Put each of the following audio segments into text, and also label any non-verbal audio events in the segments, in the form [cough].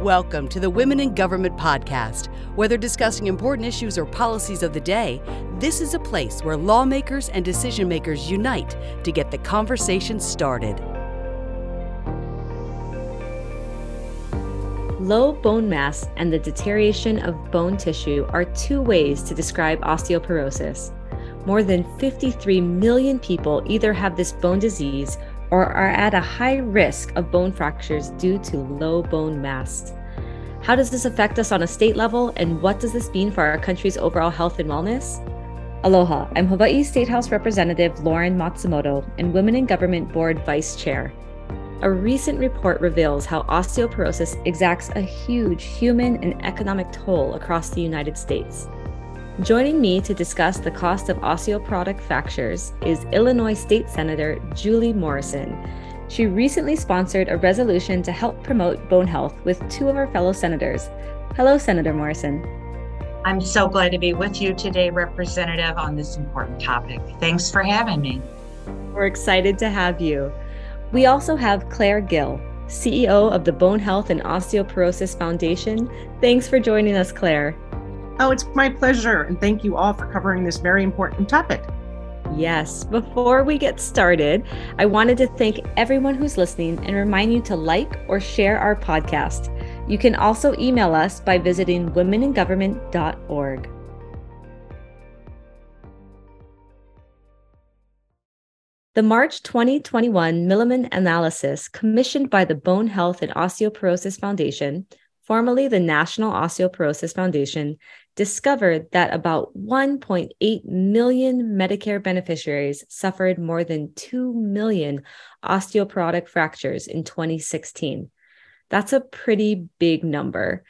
Welcome to the Women in Government podcast. Whether discussing important issues or policies of the day, this is a place where lawmakers and decision makers unite to get the conversation started. Low bone mass and the deterioration of bone tissue are two ways to describe osteoporosis. More than 53 million people either have this bone disease or are at a high risk of bone fractures due to low bone mass. How does this affect us on a state level, and what does this mean for our country's overall health and wellness? Aloha, I'm Hawaii State House Representative Lauren Matsumoto and Women in Government Board Vice Chair. A recent report reveals how osteoporosis exacts a huge human and economic toll across the United States. Joining me to discuss the cost of osteoporotic fractures is Illinois State Senator Julie Morrison. She recently sponsored a resolution to help promote bone health with two of our fellow senators. Hello, Senator Morrison. I'm so glad to be with you today, Representative, on this important topic. Thanks for having me. We're excited to have you. We also have Claire Gill, CEO of the Bone Health and Osteoporosis Foundation. Thanks for joining us, Claire. Oh, it's my pleasure. And thank you all for covering this very important topic. Yes, before we get started, I wanted to thank everyone who's listening and remind you to like or share our podcast. You can also email us by visiting womeningovernment.org. The March 2021 Milliman analysis, commissioned by the Bone Health and Osteoporosis Foundation, formerly the National Osteoporosis Foundation, discovered that about 1.8 million Medicare beneficiaries suffered more than 2 million osteoporotic fractures in 2016. That's a pretty big number.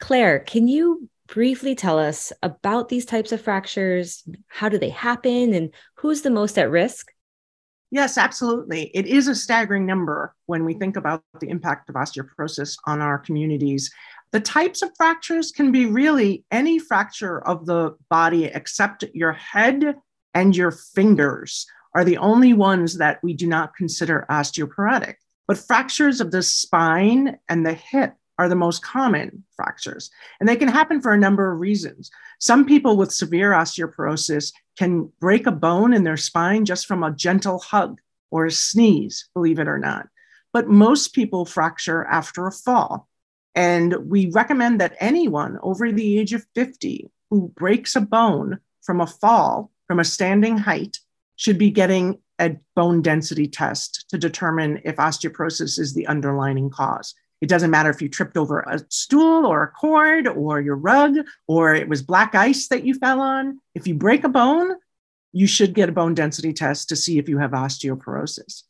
Claire, can you briefly tell us about these types of fractures? How do they happen and who's the most at risk? Yes, absolutely. It is a staggering number when we think about the impact of osteoporosis on our communities. The types of fractures can be really any fracture of the body except your head and your fingers are the only ones that we do not consider osteoporotic. But fractures of the spine and the hip are the most common fractures. And they can happen for a number of reasons. Some people with severe osteoporosis can break a bone in their spine just from a gentle hug or a sneeze, believe it or not. But most people fracture after a fall. And we recommend that anyone over the age of 50 who breaks a bone from a fall from a standing height should be getting a bone density test to determine if osteoporosis is the underlying cause. It doesn't matter if you tripped over a stool or a cord or your rug or it was black ice that you fell on. If you break a bone, you should get a bone density test to see if you have osteoporosis.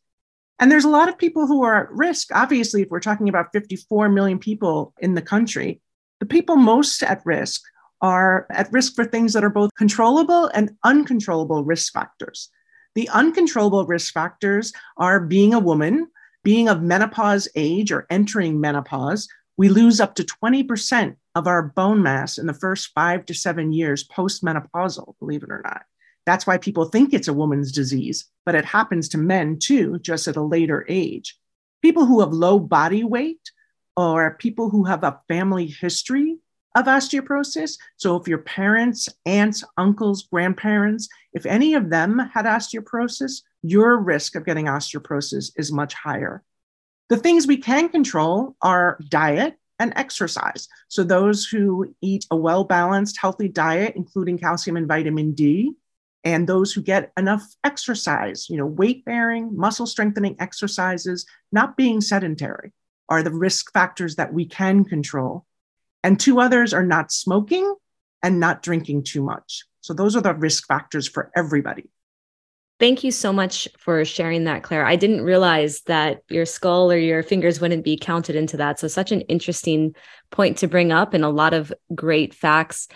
And there's a lot of people who are at risk. Obviously, if we're talking about 54 million people in the country, the people most at risk are at risk for things that are both controllable and uncontrollable risk factors. The uncontrollable risk factors are being a woman, being of menopause age or entering menopause. We lose up to 20% of our bone mass in the first five to seven years post-menopausal, believe it or not. That's why people think it's a woman's disease, but it happens to men too, just at a later age. People who have low body weight or people who have a family history of osteoporosis. So, if your parents, aunts, uncles, grandparents, if any of them had osteoporosis, your risk of getting osteoporosis is much higher. The things we can control are diet and exercise. So, those who eat a well balanced, healthy diet, including calcium and vitamin D, and those who get enough exercise, you know, weight bearing, muscle strengthening exercises, not being sedentary are the risk factors that we can control. And two others are not smoking and not drinking too much. So those are the risk factors for everybody. Thank you so much for sharing that, Claire. I didn't realize that your skull or your fingers wouldn't be counted into that. So, such an interesting point to bring up and a lot of great facts.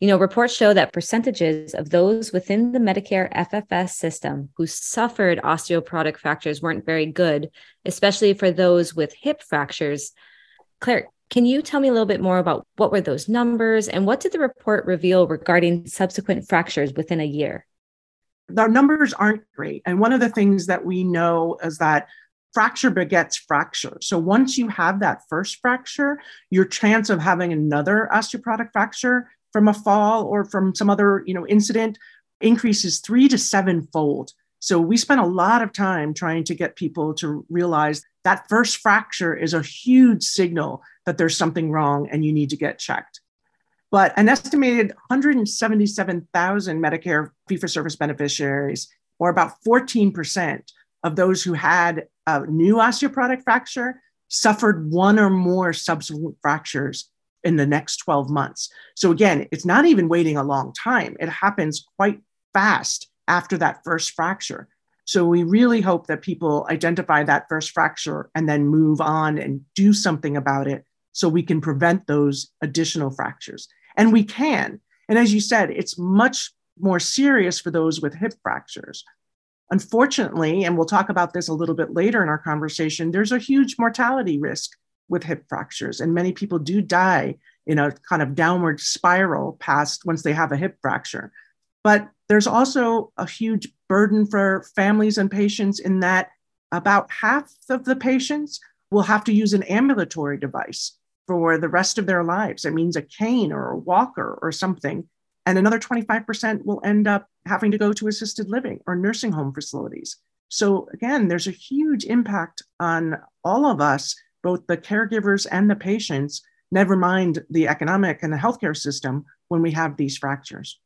You know, reports show that percentages of those within the Medicare FFS system who suffered osteoporotic fractures weren't very good, especially for those with hip fractures. Claire, can you tell me a little bit more about what were those numbers and what did the report reveal regarding subsequent fractures within a year? The numbers aren't great. And one of the things that we know is that fracture begets fracture. So once you have that first fracture, your chance of having another osteoporotic fracture from a fall or from some other you know incident increases three to seven fold. So we spent a lot of time trying to get people to realize that first fracture is a huge signal that there's something wrong and you need to get checked. But an estimated 177,000 Medicare fee for service beneficiaries, or about 14% of those who had a new osteoporotic fracture, suffered one or more subsequent fractures in the next 12 months. So again, it's not even waiting a long time. It happens quite fast after that first fracture. So we really hope that people identify that first fracture and then move on and do something about it so we can prevent those additional fractures. And we can. And as you said, it's much more serious for those with hip fractures. Unfortunately, and we'll talk about this a little bit later in our conversation, there's a huge mortality risk with hip fractures. And many people do die in a kind of downward spiral past once they have a hip fracture. But there's also a huge burden for families and patients in that about half of the patients will have to use an ambulatory device for the rest of their lives. It means a cane or a walker or something. And another 25% will end up having to go to assisted living or nursing home facilities. So, again, there's a huge impact on all of us both the caregivers and the patients, never mind the economic and the healthcare system when we have these fractures.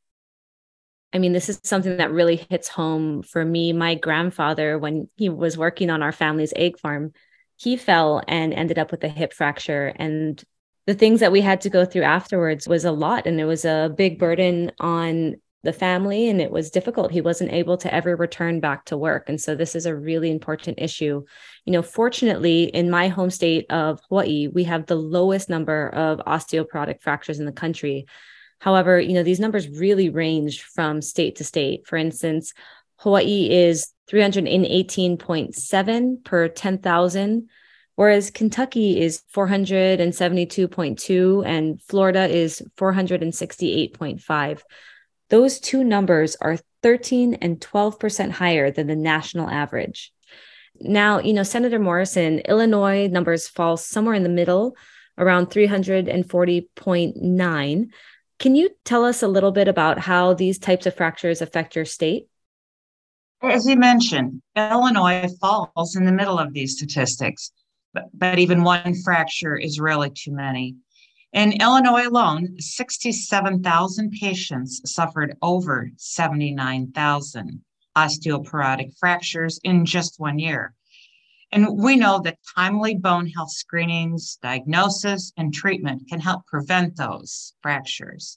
I mean, this is something that really hits home for me. My grandfather, when he was working on our family's egg farm, he fell and ended up with a hip fracture. And the things that we had to go through afterwards was a lot. And it was a big burden on the family and it was difficult. He wasn't able to ever return back to work. And so this is a really important issue. You know, fortunately, in my home state of Hawaii, we have the lowest number of osteoporotic fractures in the country. However, you know, these numbers really range from state to state. For instance, Hawaii is 318.7 per 10,000 whereas Kentucky is 472.2 and Florida is 468.5 those two numbers are 13 and 12% higher than the national average. Now, you know, Senator Morrison, Illinois numbers fall somewhere in the middle, around 340.9. Can you tell us a little bit about how these types of fractures affect your state? As you mentioned, Illinois falls in the middle of these statistics, but, but even one fracture is really too many. In Illinois alone, 67,000 patients suffered over 79,000 osteoporotic fractures in just one year. And we know that timely bone health screenings, diagnosis, and treatment can help prevent those fractures.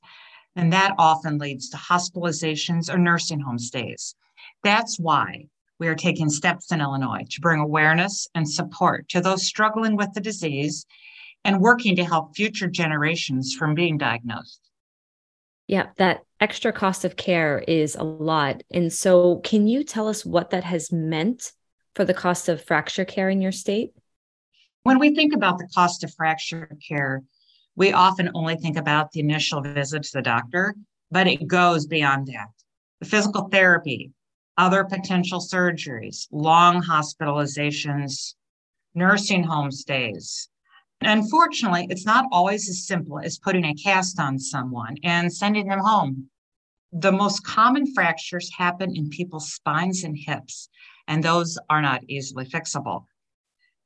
And that often leads to hospitalizations or nursing home stays. That's why we are taking steps in Illinois to bring awareness and support to those struggling with the disease and working to help future generations from being diagnosed. Yeah, that extra cost of care is a lot. And so, can you tell us what that has meant for the cost of fracture care in your state? When we think about the cost of fracture care, we often only think about the initial visit to the doctor, but it goes beyond that. The physical therapy, other potential surgeries, long hospitalizations, nursing home stays, Unfortunately, it's not always as simple as putting a cast on someone and sending them home. The most common fractures happen in people's spines and hips, and those are not easily fixable.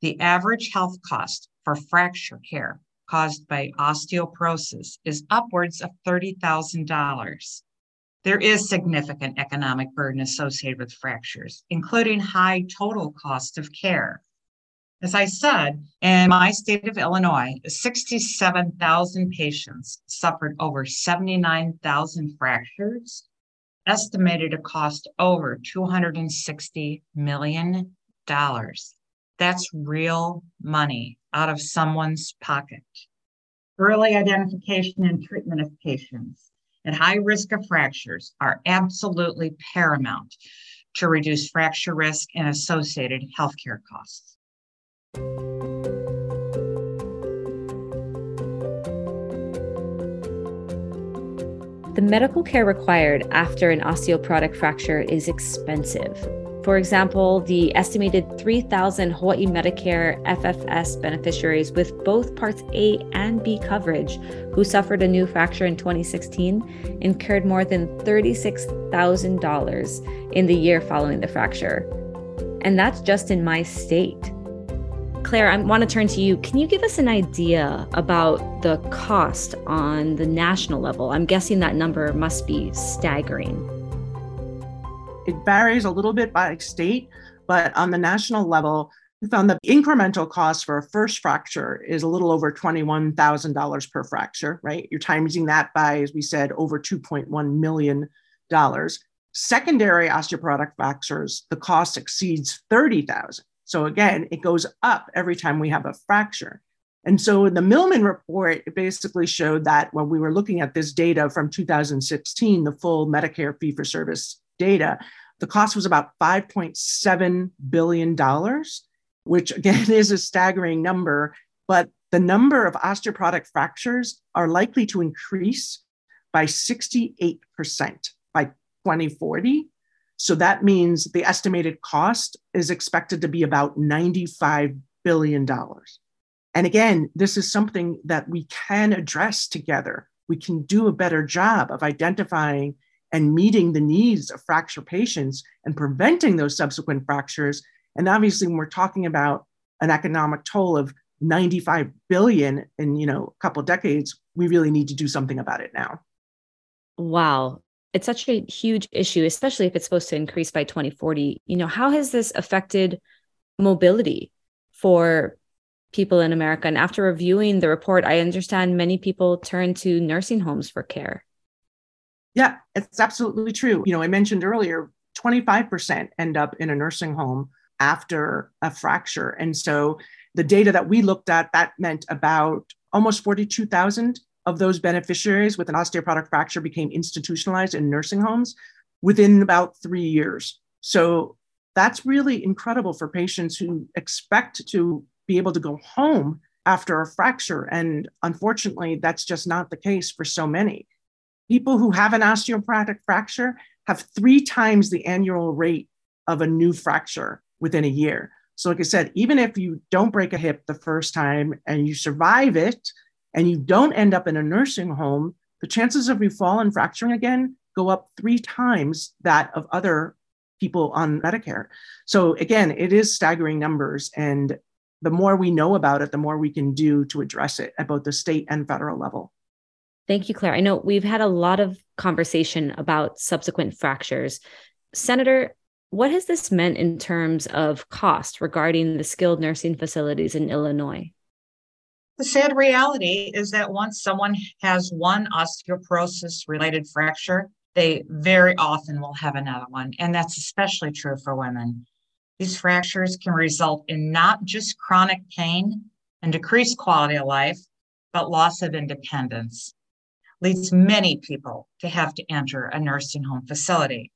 The average health cost for fracture care caused by osteoporosis is upwards of $30,000. There is significant economic burden associated with fractures, including high total cost of care. As I said, in my state of Illinois, 67,000 patients suffered over 79,000 fractures, estimated to cost over $260 million. That's real money out of someone's pocket. Early identification and treatment of patients at high risk of fractures are absolutely paramount to reduce fracture risk and associated healthcare costs. The medical care required after an osteoporotic fracture is expensive. For example, the estimated 3,000 Hawaii Medicare FFS beneficiaries with both Parts A and B coverage who suffered a new fracture in 2016 incurred more than $36,000 in the year following the fracture. And that's just in my state. Claire, I want to turn to you. Can you give us an idea about the cost on the national level? I'm guessing that number must be staggering. It varies a little bit by state, but on the national level, we found the incremental cost for a first fracture is a little over $21,000 per fracture, right? You're timing that by, as we said, over $2.1 million. Secondary osteoporotic fractures, the cost exceeds 30,000. So again, it goes up every time we have a fracture. And so the Milliman report, basically showed that when we were looking at this data from 2016, the full Medicare fee for service data, the cost was about $5.7 billion, which again [laughs] is a staggering number. But the number of osteoporotic fractures are likely to increase by 68% by 2040. So that means the estimated cost is expected to be about $95 billion. And again, this is something that we can address together. We can do a better job of identifying and meeting the needs of fracture patients and preventing those subsequent fractures. And obviously, when we're talking about an economic toll of 95 billion in you know a couple decades, we really need to do something about it now. Wow. It's such a huge issue, especially if it's supposed to increase by 2040. You know, how has this affected mobility for people in America? And after reviewing the report, I understand many people turn to nursing homes for care. Yeah, it's absolutely true. You know, I mentioned earlier 25% end up in a nursing home after a fracture. And so the data that we looked at, that meant about almost 42,000 of those beneficiaries with an osteoporotic fracture became institutionalized in nursing homes within about three years. So that's really incredible for patients who expect to be able to go home after a fracture. And unfortunately, that's just not the case for so many people who have an osteoporotic fracture have three times the annual rate of a new fracture within a year. So, like I said, even if you don't break a hip the first time and you survive it and you don't end up in a nursing home, the chances of you fall and fracturing again go up three times that of other people on Medicare. So, again, it is staggering numbers. And the more we know about it, the more we can do to address it at both the state and federal level. Thank you, Claire. I know we've had a lot of conversation about subsequent fractures. Senator, what has this meant in terms of cost regarding the skilled nursing facilities in Illinois? The sad reality is that once someone has one osteoporosis related fracture, they very often will have another one. And that's especially true for women. These fractures can result in not just chronic pain and decreased quality of life, but loss of independence leads many people to have to enter a nursing home facility.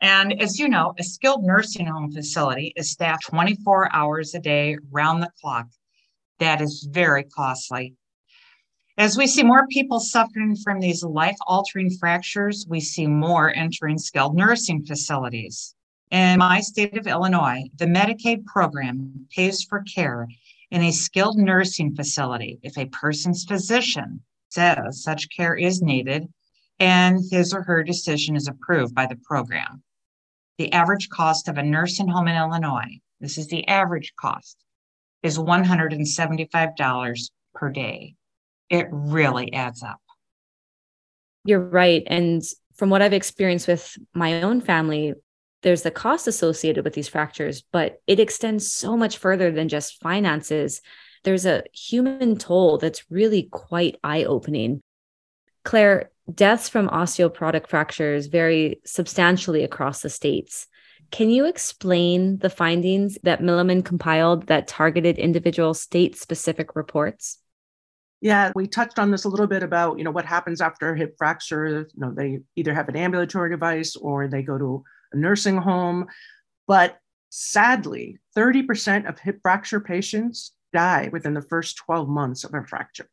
And as you know, a skilled nursing home facility is staffed 24 hours a day, round the clock. That is very costly. As we see more people suffering from these life altering fractures, we see more entering skilled nursing facilities. In my state of Illinois, the Medicaid program pays for care in a skilled nursing facility if a person's physician says such care is needed and his or her decision is approved by the program. The average cost of a nursing home in Illinois, this is the average cost, is $175 per day. It really adds up. You're right. And from what I've experienced with my own family, there's the cost associated with these fractures, but it extends so much further than just finances there's a human toll that's really quite eye opening. Claire, deaths from osteoporotic fractures vary substantially across the states. Can you explain the findings that Milliman compiled that targeted individual state specific reports? Yeah, we touched on this a little bit about, you know, what happens after a hip fracture. You know, they either have an ambulatory device or they go to a nursing home. But sadly, 30% of hip fracture patients die within the first 12 months of a fracture.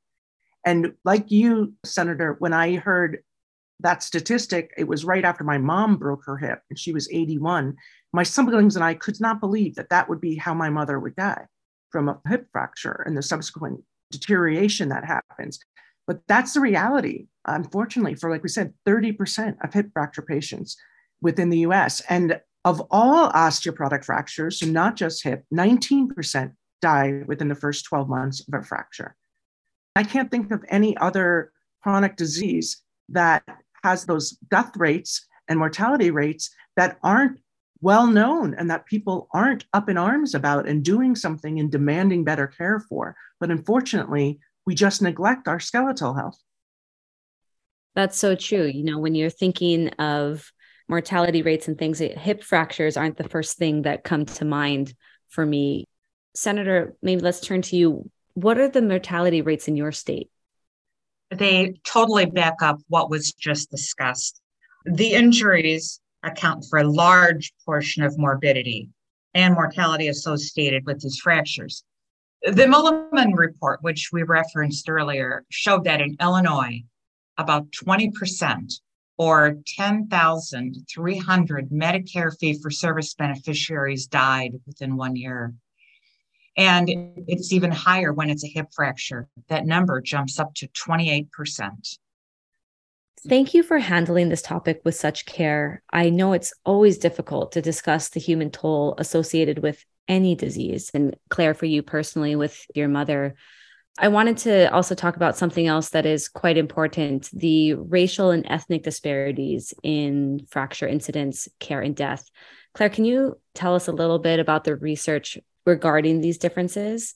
And like you, Senator, when I heard that statistic, it was right after my mom broke her hip and she was 81. My siblings and I could not believe that that would be how my mother would die from a hip fracture and the subsequent deterioration that happens. But that's the reality, unfortunately, for like we said, 30% of hip fracture patients within the US. And of all osteoporotic fractures, so not just hip, 19% die within the first 12 months of a fracture. I can't think of any other chronic disease that has those death rates and mortality rates that aren't well known and that people aren't up in arms about and doing something and demanding better care for. But unfortunately, we just neglect our skeletal health. That's so true. You know, when you're thinking of mortality rates and things, hip fractures aren't the first thing that come to mind for me. Senator, maybe let's turn to you. What are the mortality rates in your state? They totally back up what was just discussed. The injuries account for a large portion of morbidity and mortality associated with these fractures. The Milliman report, which we referenced earlier, showed that in Illinois, about 20% or 10,300 Medicare fee for service beneficiaries died within one year. And it's even higher when it's a hip fracture. That number jumps up to 28%. Thank you for handling this topic with such care. I know it's always difficult to discuss the human toll associated with any disease. And Claire, for you personally, with your mother, I wanted to also talk about something else that is quite important the racial and ethnic disparities in fracture incidents, care, and death. Claire, can you tell us a little bit about the research regarding these differences?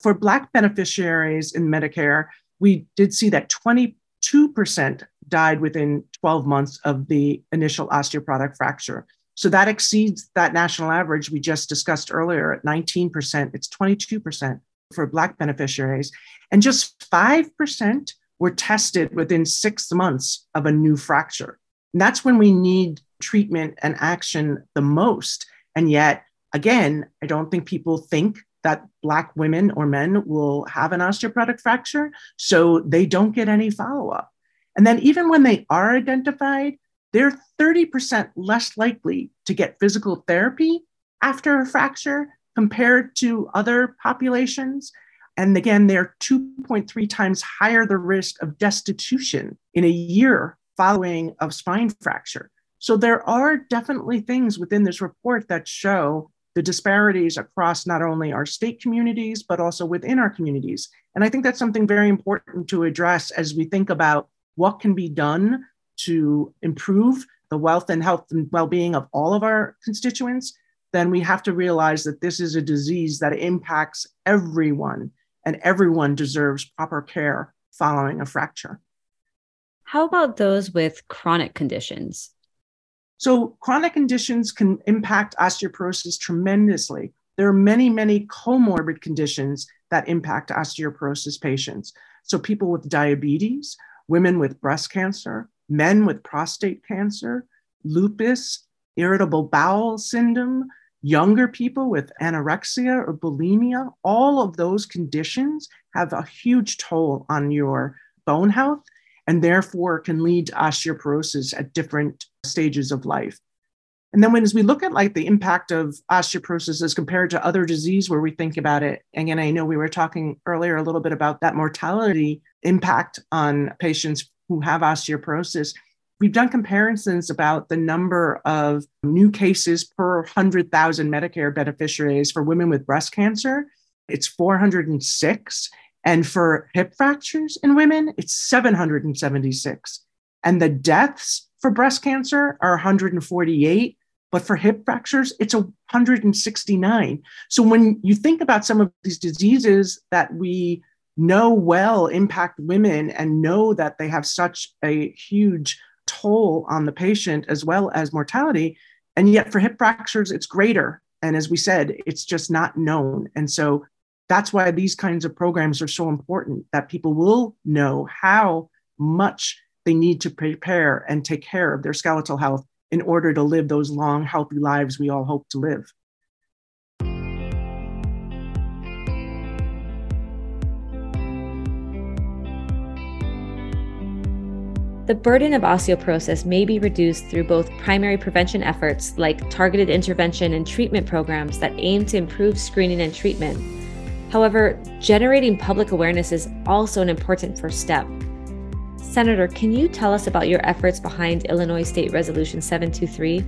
For Black beneficiaries in Medicare, we did see that 22% died within 12 months of the initial osteoporotic fracture. So that exceeds that national average we just discussed earlier at 19%. It's 22% for Black beneficiaries. And just 5% were tested within six months of a new fracture. And that's when we need treatment and action the most. And yet, again, I don't think people think that Black women or men will have an osteoporotic fracture, so they don't get any follow up. And then, even when they are identified, they're 30% less likely to get physical therapy after a fracture compared to other populations. And again, they're 2.3 times higher the risk of destitution in a year following a spine fracture. So there are definitely things within this report that show the disparities across not only our state communities, but also within our communities. And I think that's something very important to address as we think about what can be done to improve the wealth and health and well being of all of our constituents. Then we have to realize that this is a disease that impacts everyone, and everyone deserves proper care following a fracture. How about those with chronic conditions? So, chronic conditions can impact osteoporosis tremendously. There are many, many comorbid conditions that impact osteoporosis patients. So, people with diabetes, women with breast cancer, men with prostate cancer, lupus, irritable bowel syndrome, younger people with anorexia or bulimia, all of those conditions have a huge toll on your bone health and therefore can lead to osteoporosis at different stages of life. And then when as we look at like the impact of osteoporosis as compared to other disease where we think about it, again, I know we were talking earlier a little bit about that mortality impact on patients who have osteoporosis. We've done comparisons about the number of new cases per 100,000 Medicare beneficiaries for women with breast cancer. It's 406. And for hip fractures in women, it's 776. And the deaths for breast cancer are 148, but for hip fractures, it's 169. So when you think about some of these diseases that we know well impact women and know that they have such a huge toll on the patient as well as mortality, and yet for hip fractures, it's greater. And as we said, it's just not known. And so that's why these kinds of programs are so important that people will know how much they need to prepare and take care of their skeletal health in order to live those long, healthy lives we all hope to live. The burden of osteoporosis may be reduced through both primary prevention efforts like targeted intervention and treatment programs that aim to improve screening and treatment. However, generating public awareness is also an important first step. Senator, can you tell us about your efforts behind Illinois State Resolution 723?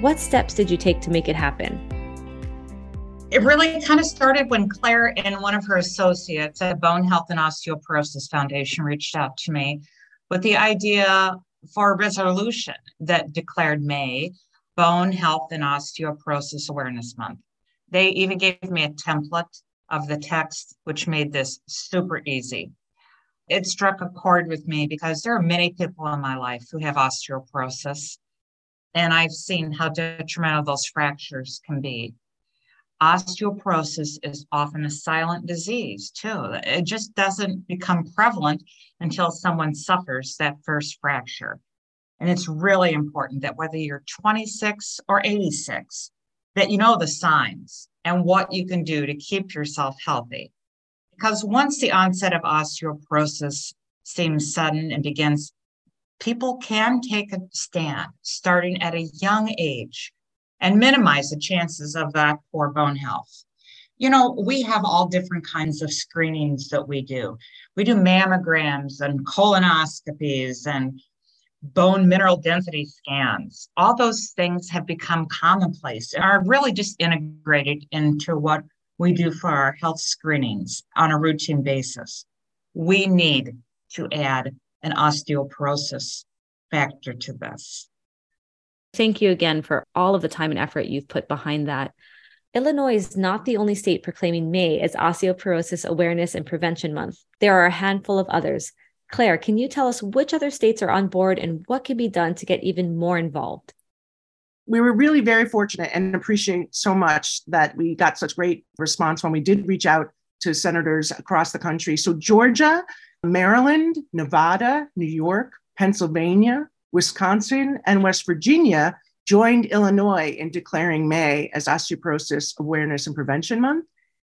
What steps did you take to make it happen? It really kind of started when Claire and one of her associates at Bone Health and Osteoporosis Foundation reached out to me with the idea for a resolution that declared May Bone Health and Osteoporosis Awareness Month. They even gave me a template of the text, which made this super easy. It struck a chord with me because there are many people in my life who have osteoporosis, and I've seen how detrimental those fractures can be. Osteoporosis is often a silent disease, too. It just doesn't become prevalent until someone suffers that first fracture. And it's really important that whether you're 26 or 86, that you know the signs and what you can do to keep yourself healthy. Because once the onset of osteoporosis seems sudden and begins, people can take a stand starting at a young age and minimize the chances of that poor bone health. You know, we have all different kinds of screenings that we do. We do mammograms and colonoscopies and bone mineral density scans. All those things have become commonplace and are really just integrated into what we do for our health screenings on a routine basis. We need to add an osteoporosis factor to this. Thank you again for all of the time and effort you've put behind that. Illinois is not the only state proclaiming May as Osteoporosis Awareness and Prevention Month. There are a handful of others. Claire, can you tell us which other states are on board and what can be done to get even more involved? We were really very fortunate and appreciate so much that we got such great response when we did reach out to senators across the country. So, Georgia, Maryland, Nevada, New York, Pennsylvania, Wisconsin, and West Virginia joined Illinois in declaring May as Osteoporosis Awareness and Prevention Month.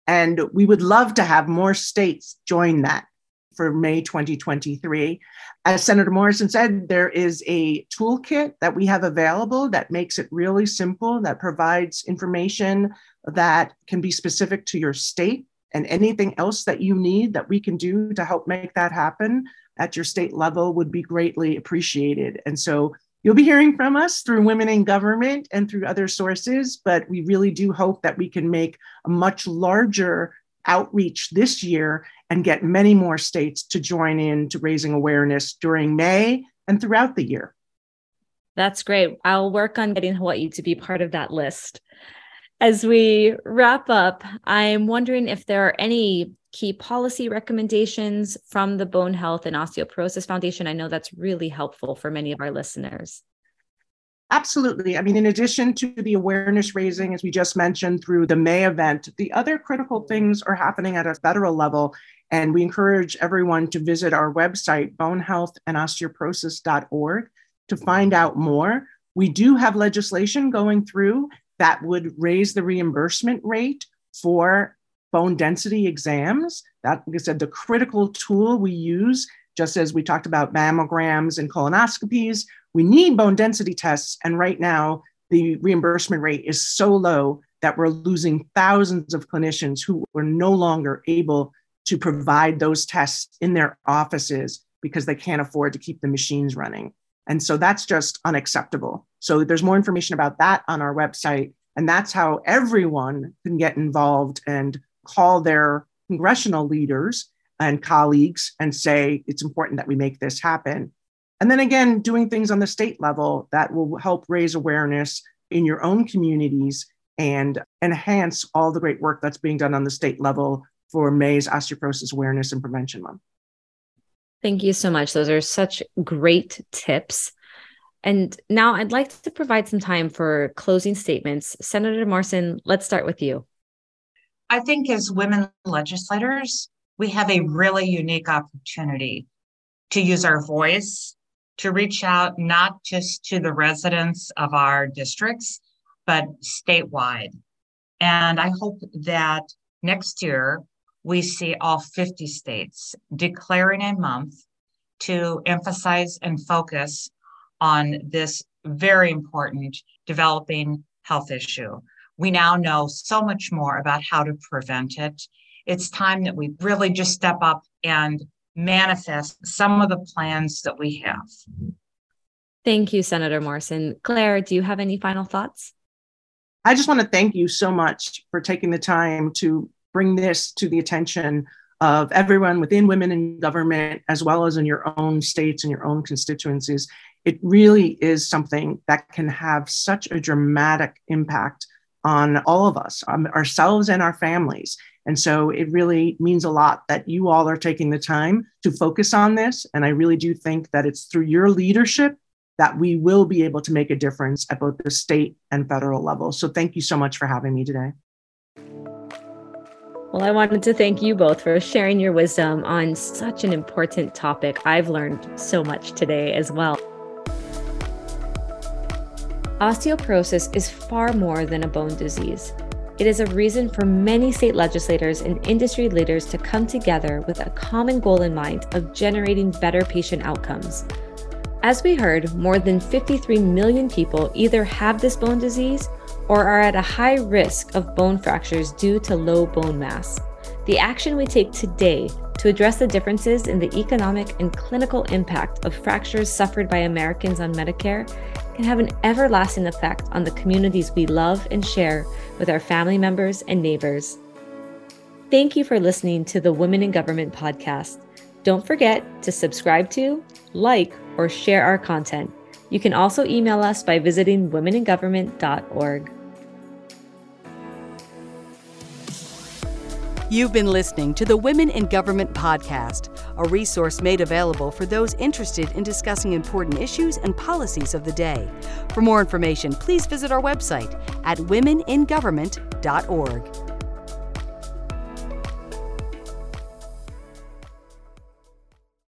And we would love to have more states join that for May 2023. As Senator Morrison said, there is a toolkit that we have available that makes it really simple, that provides information that can be specific to your state and anything else that you need that we can do to help make that happen at your state level would be greatly appreciated. And so you'll be hearing from us through Women in Government and through other sources, but we really do hope that we can make a much larger outreach this year and get many more states to join in to raising awareness during May and throughout the year. That's great. I'll work on getting Hawaii to be part of that list. As we wrap up, I'm wondering if there are any key policy recommendations from the Bone Health and Osteoporosis Foundation. I know that's really helpful for many of our listeners. Absolutely. I mean, in addition to the awareness raising, as we just mentioned through the May event, the other critical things are happening at a federal level. And we encourage everyone to visit our website, bonehealthandosteoporosis.org, to find out more. We do have legislation going through that would raise the reimbursement rate for bone density exams. That, like I said, the critical tool we use, just as we talked about mammograms and colonoscopies, we need bone density tests. And right now, the reimbursement rate is so low that we're losing thousands of clinicians who are no longer able to provide those tests in their offices because they can't afford to keep the machines running. And so that's just unacceptable. So there's more information about that on our website. And that's how everyone can get involved and call their congressional leaders and colleagues and say it's important that we make this happen. And then again, doing things on the state level that will help raise awareness in your own communities and enhance all the great work that's being done on the state level for May's Osteoporosis Awareness and Prevention Month. Thank you so much. Those are such great tips. And now I'd like to provide some time for closing statements. Senator Morrison, let's start with you. I think as women legislators, we have a really unique opportunity to use our voice to reach out not just to the residents of our districts, but statewide. And I hope that next year we see all 50 states declaring a month to emphasize and focus on this very important developing health issue. We now know so much more about how to prevent it. It's time that we really just step up and manifest some of the plans that we have. Thank you, Senator Morrison. Claire, do you have any final thoughts? I just want to thank you so much for taking the time to bring this to the attention of everyone within women in government, as well as in your own states and your own constituencies. It really is something that can have such a dramatic impact on all of us, um, ourselves and our families. And so it really means a lot that you all are taking the time to focus on this. And I really do think that it's through your leadership that we will be able to make a difference at both the state and federal level. So thank you so much for having me today. Well, I wanted to thank you both for sharing your wisdom on such an important topic. I've learned so much today as well. Osteoporosis is far more than a bone disease. It is a reason for many state legislators and industry leaders to come together with a common goal in mind of generating better patient outcomes. As we heard, more than 53 million people either have this bone disease or are at a high risk of bone fractures due to low bone mass. The action we take today to address the differences in the economic and clinical impact of fractures suffered by Americans on Medicare can have an everlasting effect on the communities we love and share with our family members and neighbors. Thank you for listening to the Women in Government podcast. Don't forget to subscribe to, like, or share our content. You can also email us by visiting womeningovernment.org. You've been listening to the Women in Government podcast, a resource made available for those interested in discussing important issues and policies of the day. For more information, please visit our website at womeningovernment.org.